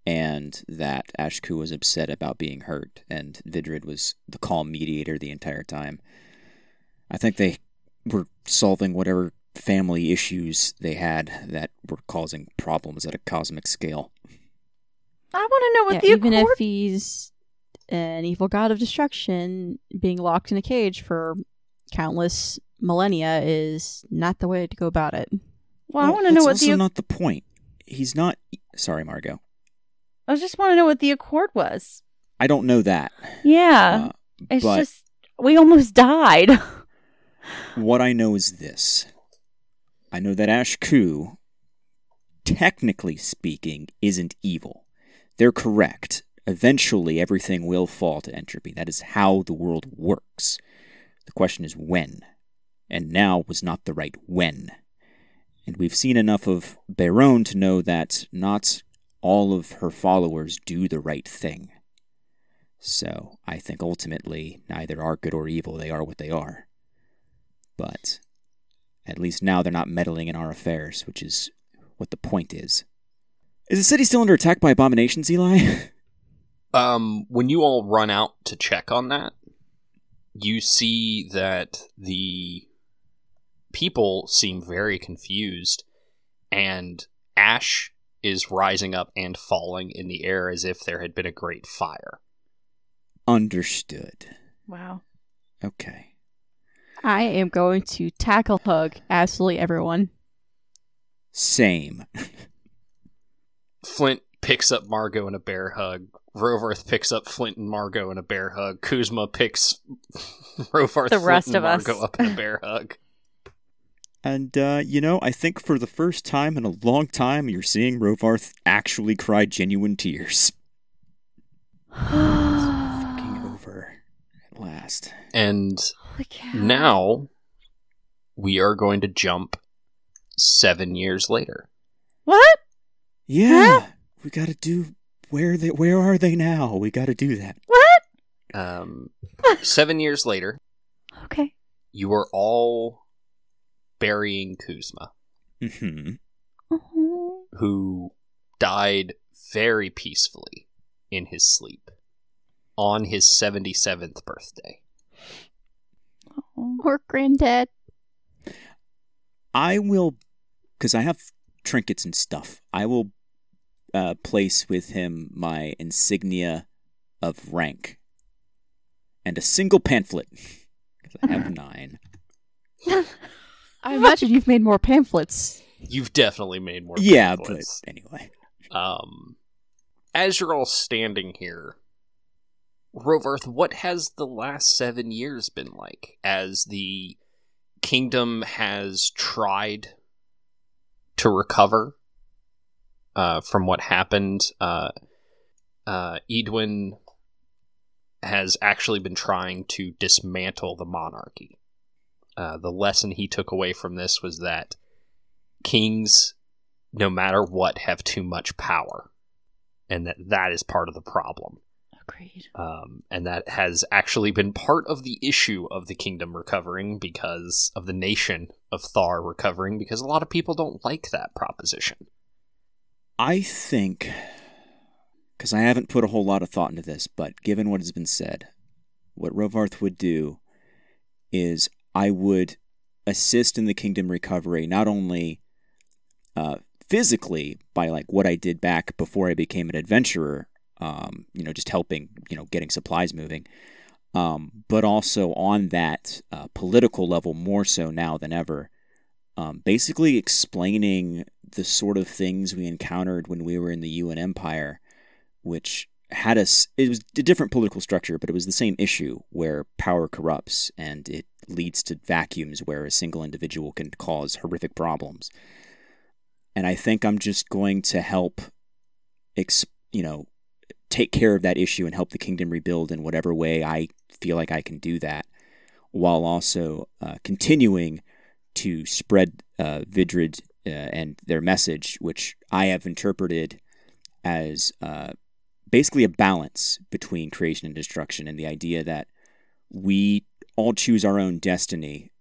and that Ashku was upset about being hurt, and Vidrid was the calm mediator the entire time. I think they were solving whatever family issues they had that were causing problems at a cosmic scale. I want to know what Yeah, the even accord. if he's an evil god of destruction, being locked in a cage for countless millennia is not the way to go about it. well, I want to know what also the. not the point. He's not. Sorry, Margot. I just want to know what the accord was. I don't know that. Yeah, Uh, it's but just we almost died. what I know is this. I know that Ashku, technically speaking, isn't evil. They're correct. Eventually, everything will fall to entropy. That is how the world works. The question is when. And now was not the right when. And we've seen enough of Baron to know that not all of her followers do the right thing. So I think ultimately neither are good or evil, they are what they are. But at least now they're not meddling in our affairs, which is what the point is. Is the city still under attack by abominations, Eli? Um, when you all run out to check on that, you see that the people seem very confused, and ash is rising up and falling in the air as if there had been a great fire. Understood. wow. Okay. I am going to tackle hug absolutely everyone. Same. Flint picks up Margot in a bear hug. Rovarth picks up Flint and Margot in a bear hug. Kuzma picks Rovarth, The Flint, rest and of us. Margot up in a bear hug. And, uh, you know, I think for the first time in a long time, you're seeing Rovarth actually cry genuine tears. Fucking over at last. And Holy cow. now we are going to jump seven years later. What? Yeah, we gotta do. Where they? Where are they now? We gotta do that. What? Um, seven years later, Okay. you are all burying Kuzma, hmm Oh. who died very peacefully in his sleep on his 77th birthday. Or granddad. I will, because I have trinkets and stuff. I will uh, place with him my insignia of rank and a single pamphlet. 'Cause I have nine. I imagine you've made more pamphlets. You've definitely made more Yeah, but anyway. Um, as you're all standing here, Rovarth, what has the last seven years been like as the kingdom has tried to recover uh, from what happened? Uh, uh, Edwin has actually been trying to dismantle the monarchy. Uh, the lesson he took away from this was that kings, no matter what, have too much power, and that that is part of the problem. Agreed. Um, and that has actually been part of the issue of the kingdom recovering because of the nation of Thar recovering because a lot of people don't like that proposition. I think, because I haven't put a whole lot of thought into this, but given what has been said, what Rovarth would do is I would assist in the kingdom recovery, not only uh, physically by like what I did back before I became an adventurer, um, you know, just helping, you know, getting supplies moving, um, but also on that uh, political level more so now than ever. Um, basically explaining the sort of things we encountered when we were in the UN Empire, which had us, it was a different political structure, but it was the same issue where power corrupts and it leads to vacuums where a single individual can cause horrific problems. And I think I'm just going to help, ex- you know, take care of that issue and help the kingdom rebuild in whatever way I feel like I can do that, while also uh, continuing to spread uh, Vidrid uh, and their message, which I have interpreted as uh, basically a balance between creation and destruction, and the idea that we all choose our own destiny,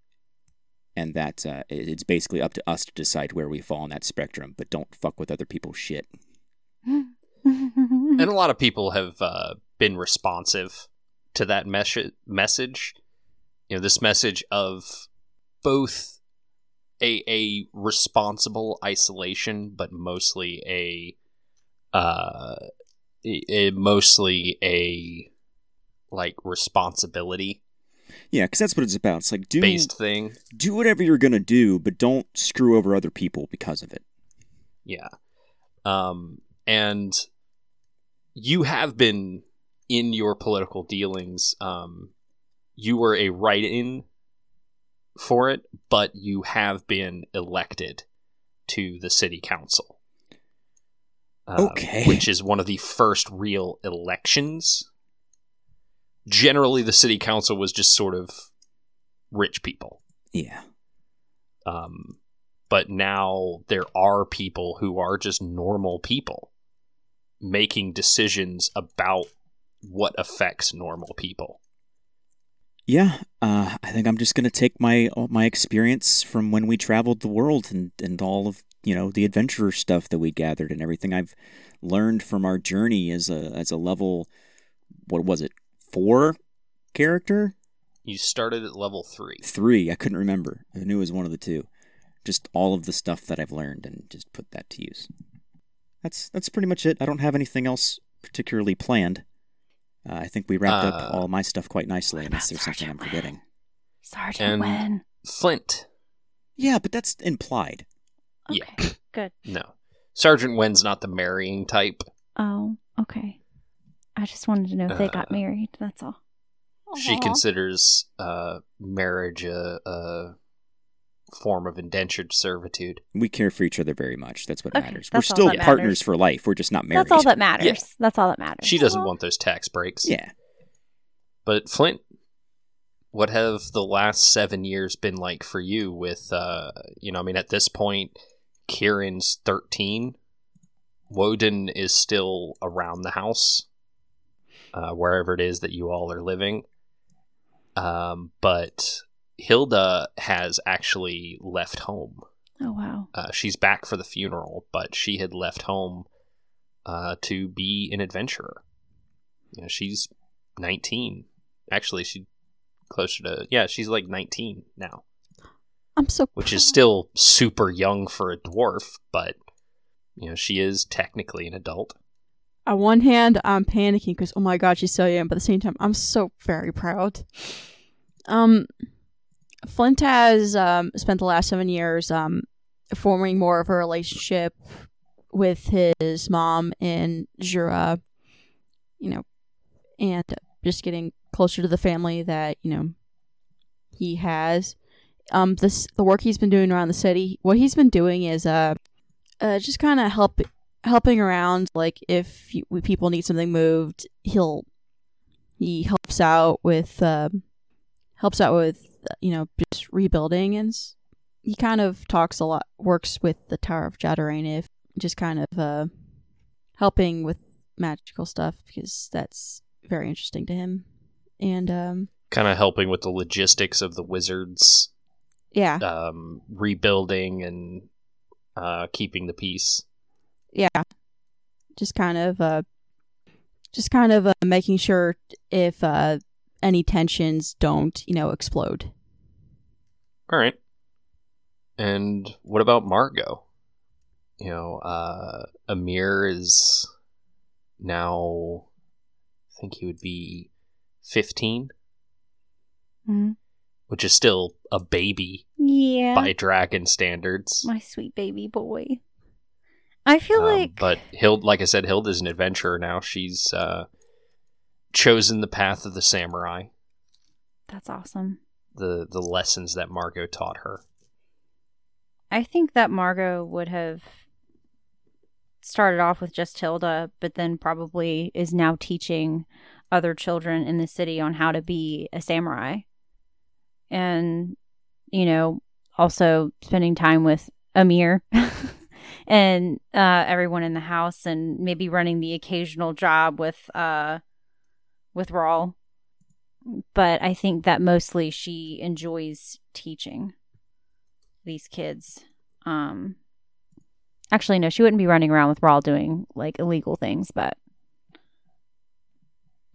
and that uh, it's basically up to us to decide where we fall on that spectrum, but don't fuck with other people's shit. and a lot of people have uh, been responsive to that mes- message. You know, this message of both a a responsible isolation, but mostly a uh, a, mostly a like responsibility Yeah, because that's what it's about. It's like do based thing. do whatever you're gonna do, but don't screw over other people because of it. Yeah. Um, and you have been in your political dealings. Um, you were a write in for it, but you have been elected to the city council. Um, Okay. Which is one of the first real elections. Generally, the city council was just sort of rich people. Yeah. Um, but now there are people who are just normal people making decisions about what affects normal people. Yeah, uh, I think I'm just gonna take my my experience from when we traveled the world and, and all of you know the adventurer stuff that we gathered and everything I've learned from our journey as a as a level what was it four character You started at level three. three I couldn't remember I knew it was one of the two just all of the stuff that I've learned and just put that to use. That's that's pretty much it. I don't have anything else particularly planned. Uh, I think we wrapped up Uh, all my stuff quite nicely, unless about there's something I'm Sergeant forgetting. Sergeant And- Wen. Flint. Yeah, but that's implied. Yeah. Good. No. Sergeant Wen's not the marrying type. Oh, okay. I just wanted to know if they got Uh, married. That's all. She Aw. considers uh, marriage a, a form of indentured servitude. We care for each other very much. That's what Okay, matters. We're still that partners matters. for life. We're just not married. That's all that matters. That's all that matters. She doesn't want those tax breaks. Yeah. But Flint, what have the last seven years been like for you? With uh, you know, I mean, at this point, Kieran's thirteen. Woden is still around the house, uh, wherever it is that you all are living. Um, but Hilda has actually left home. Oh wow. Uh, she's back for the funeral, but she had left home uh, to be an adventurer. You know, she's 19. Actually, she closer to yeah, she's like 19 now, I'm so which is still super young for a dwarf, but you know, she is technically an adult. on one hand I'm panicking because oh my god she's so young, but at the same time I'm so very proud. Um, Flint has um spent the last seven years um forming more of a relationship with his mom in Jura, you know, and just getting closer to the family that you know he has. Um, this the work he's been doing around the city. What he's been doing is uh, uh just kind of help helping around. Like if you, people need something moved, he'll he helps out with um helps out with you know just rebuilding and he kind of talks a lot, works with the Tower of Jadaranif, just kind of uh, helping with magical stuff because that's very interesting to him. And um, Kind of helping with the logistics of the wizards yeah, um, rebuilding and uh, keeping the peace. yeah, just kind of uh, just kind of uh, making sure if uh, any tensions don't, you know, explode. All right. And what about Margot? You know, uh, Amir is now, I think he would be 15, Mhm. which is still a baby Yeah. by dragon standards. My sweet baby boy. I feel Um, like but Hild, like I said, Hilda's an adventurer now. She's uh, chosen the path of the samurai. that's awesome. The the lessons that Margot taught her. I think that Margot would have started off with just Hilda, but then probably is now teaching other children in the city on how to be a samurai. And, you know, also spending time with Amir and uh, everyone in the house and maybe running the occasional job with uh with Rawl. But I think that mostly she enjoys teaching these kids. Um actually no, she wouldn't be running around with Rawl doing like illegal things, but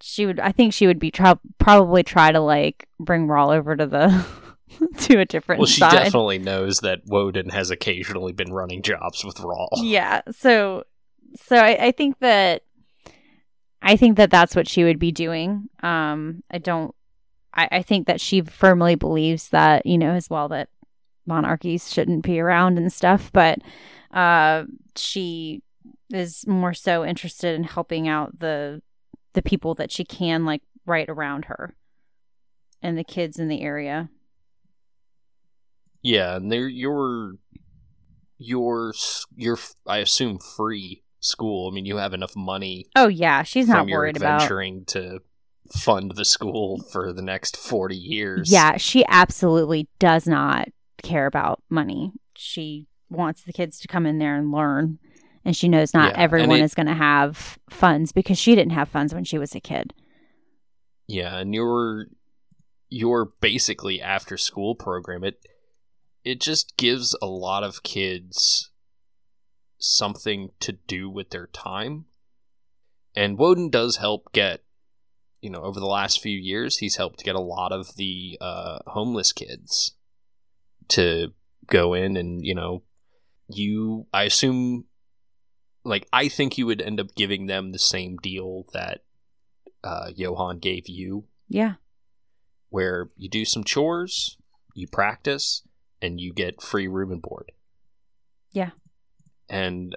she would I think she would be try- probably try to like bring Rawl over to the to a different Well, she side. definitely knows that Woden has occasionally been running jobs with Rawl. Yeah. So so I, I think that I think that that's what she would be doing. Um I don't I, I think that she firmly believes that, you know, as well that monarchies shouldn't be around and stuff, but uh she is more so interested in helping out the the people that she can like right around her and the kids in the area. Yeah, and they're your your your I assume free school. I mean, you have enough money Oh yeah, she's not worried about venturing to fund the school for the next forty years. Yeah, she absolutely does not care about money. She wants the kids to come in there and learn. And she knows not Yeah, everyone it- is going to have funds because she didn't have funds when she was a kid. yeah, and your your basically after school program it it just gives a lot of kids something to do with their time. And Woden does help get, you know, over the last few years, he's helped get a lot of the uh, homeless kids to go in and, you know, you, I assume, like, I think you would end up giving them the same deal that uh, Johan gave you, Yeah. where you do some chores, you practice, and you get free room and board. Yeah. And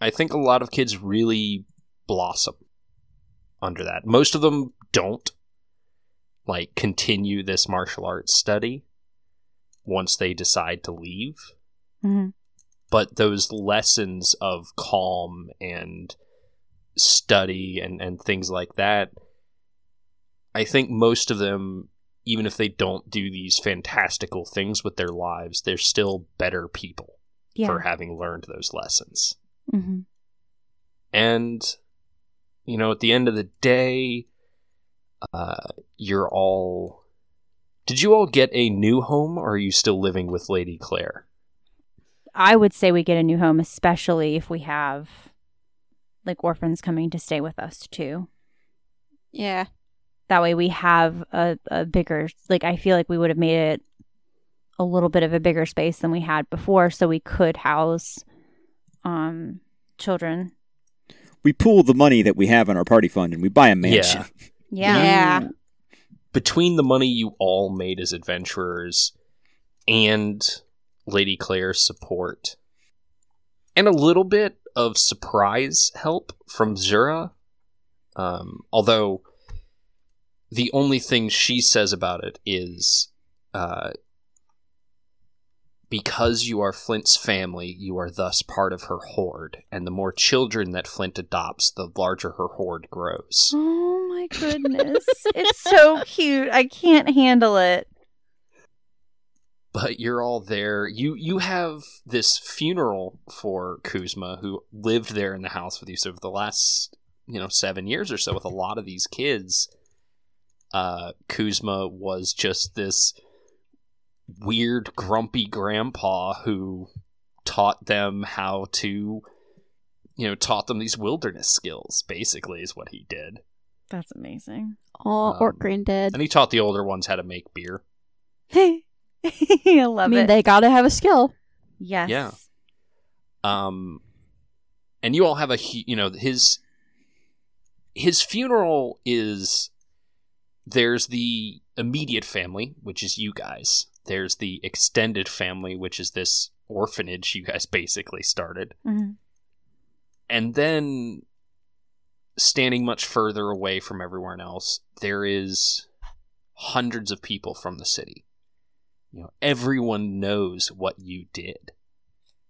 I think a lot of kids really blossom under that. Most of them don't like continue this martial arts study once they decide to leave, hmm but those lessons of calm and study and, and things like that, I think most of them, even if they don't do these fantastical things with their lives, they're still better people Yeah. for having learned those lessons. hmm And, you know, at the end of the day, uh, you're all. Did you all get a new home, or are you still living with Lady Claire? I would say we get a new home, especially if we have like orphans coming to stay with us too. Yeah. That way we have a, a bigger, like, I feel like we would have made it a little bit of a bigger space than we had before so we could house um children. We pool the money that we have in our party fund and we buy a mansion. Yeah. Yeah. You- between the money you all made as adventurers and Lady Claire's support, and a little bit of surprise help from Zura, um, although the only thing she says about it is uh, because you are Flint's family, you are thus part of her hoard, and the more children that Flint adopts, the larger her hoard grows. Oh my goodness. it's so cute. I can't handle it. but you're all there. You you have this funeral for Kuzma, who lived there in the house with you. So for the last you know seven years or so, with a lot of these kids, uh, Kuzma was just this weird, grumpy grandpa who taught them how to, you know, taught them these wilderness skills. Basically, is what he did, That's amazing. Oh, Um, Orc Granddad. and he taught the older ones how to make beer. I love I mean, it. they gotta have a skill. yes. Yeah. um and you all have a you know his his funeral is there's the immediate family which is you guys there's the extended family which is this orphanage you guys basically started. Mhm. and then standing much further away from everyone else there is hundreds of people from the city. You know everyone knows what you did.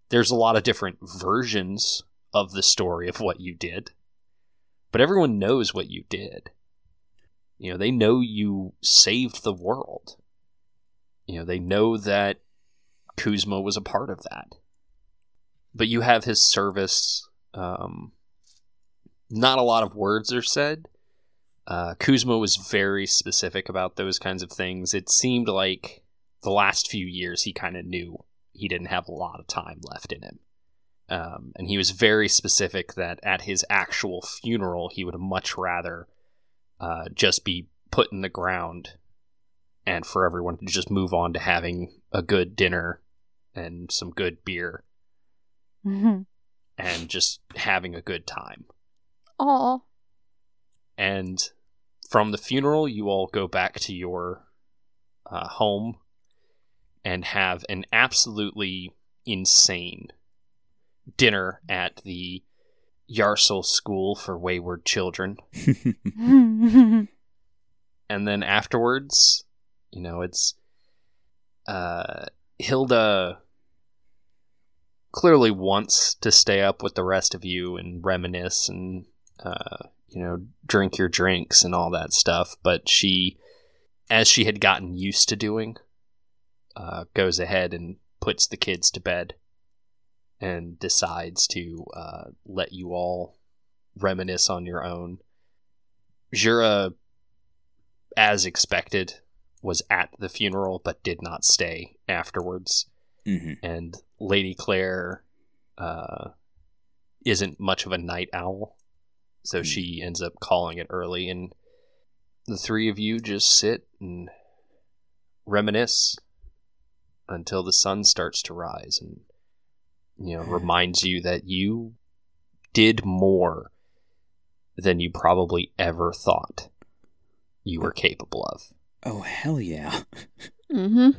There's a lot of different versions of the story of what you did but everyone knows what you did. You know they know you saved the world you know they know that kuzma was a part of that. But you have his service um, not a lot of words are said. Uh, kuzma was very specific about those kinds of things. It seemed like the last few years he kind of knew he didn't have a lot of time left in him. Um, and he was very specific that at his actual funeral he would much rather uh, just be put in the ground and for everyone to just move on to having a good dinner and some good beer Mhm. and just having a good time Aw. and from the funeral you all go back to your uh, home and have an absolutely insane dinner at the Yarsel School for Wayward Children. And then afterwards, you know, it's uh, Hilda clearly wants to stay up with the rest of you and reminisce and, uh, you know, drink your drinks and all that stuff. But she, as she had gotten used to doing, uh, goes ahead and puts the kids to bed and decides to uh, let you all reminisce on your own. Jura, as expected, was at the funeral but did not stay afterwards. hmm And Lady Claire uh, isn't much of a night owl, so Hmm. she ends up calling it early. And the three of you just sit and reminisce until the sun starts to rise and you know reminds you that you did more than you probably ever thought you were capable of. Oh hell yeah! Mm-hmm.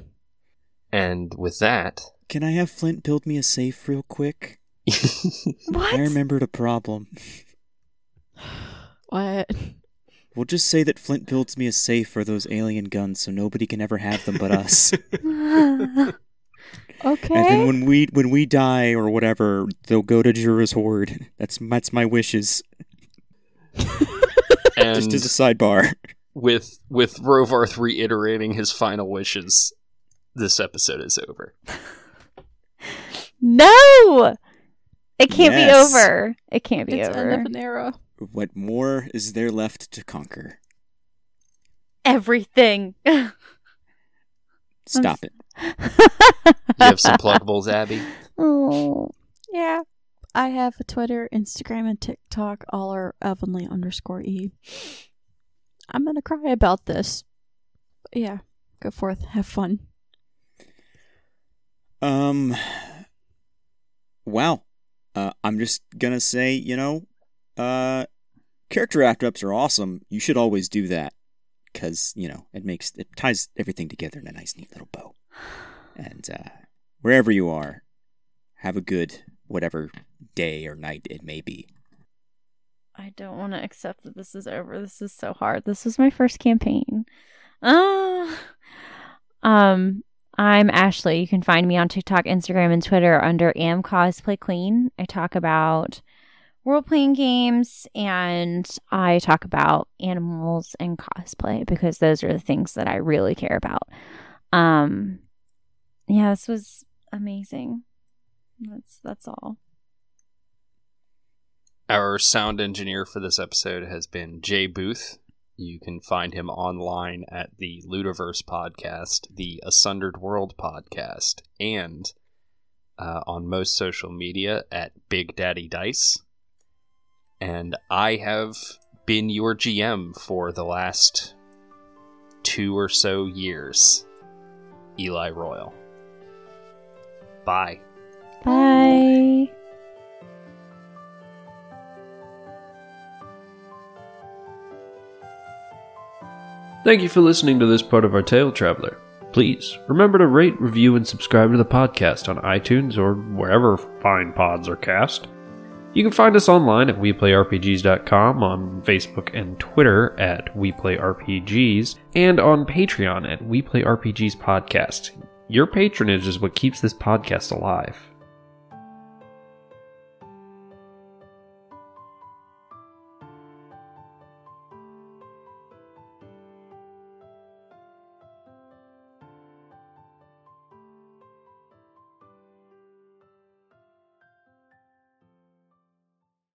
And with that, Can I have Flint build me a safe real quick? what? I remembered a problem. What? We'll just say that Flint builds me a safe for those alien guns, so nobody can ever have them but us. Okay. And then when we when we die or whatever, they'll go to Jura's hoard. That's that's my wishes. and Just as a sidebar. With with Rovarth reiterating his final wishes, this episode is over. no! It can't Yes. be over. It can't be it's over. end of an era. What more is there left to conquer? Everything. Stop it. You have some pluggables, Abby. oh. Yeah. I have a Twitter, Instagram, and TikTok. All are Evanly underscore E. I'm gonna cry about this. But yeah. Go forth. Have fun. Um. Wow. Uh, I'm just gonna say, you know, uh, character after ups are awesome. You should always do that because you know it makes it ties everything together in a nice, neat little bow. And uh, wherever you are, have a good whatever day or night it may be. I don't want to accept that this is over. This is so hard. This was my first campaign. Uh, um, I'm Ashley. You can find me on TikTok, Instagram, and Twitter under Am Cosplay Queen. I talk about role playing games and I talk about animals and cosplay because those are the things that I really care about. Um, yeah, this was amazing. That's that's all. Our sound engineer for this episode has been Jay Booth. You can find him online at the Ludiverse podcast, the Asundered World podcast, and uh, on most social media at Big Daddy Dice. And I have been your GM for the last two or so years, Eli Royal. Bye. Bye. Thank you for listening to this part of our Tale Traveler. Please remember to rate, review, and subscribe to the podcast on iTunes or wherever fine pods are cast. You can find us online at WePlayRPGs.com, on Facebook and Twitter at WePlayRPGs, and on Patreon at WePlayRPGs Podcast. Your patronage is what keeps this podcast alive.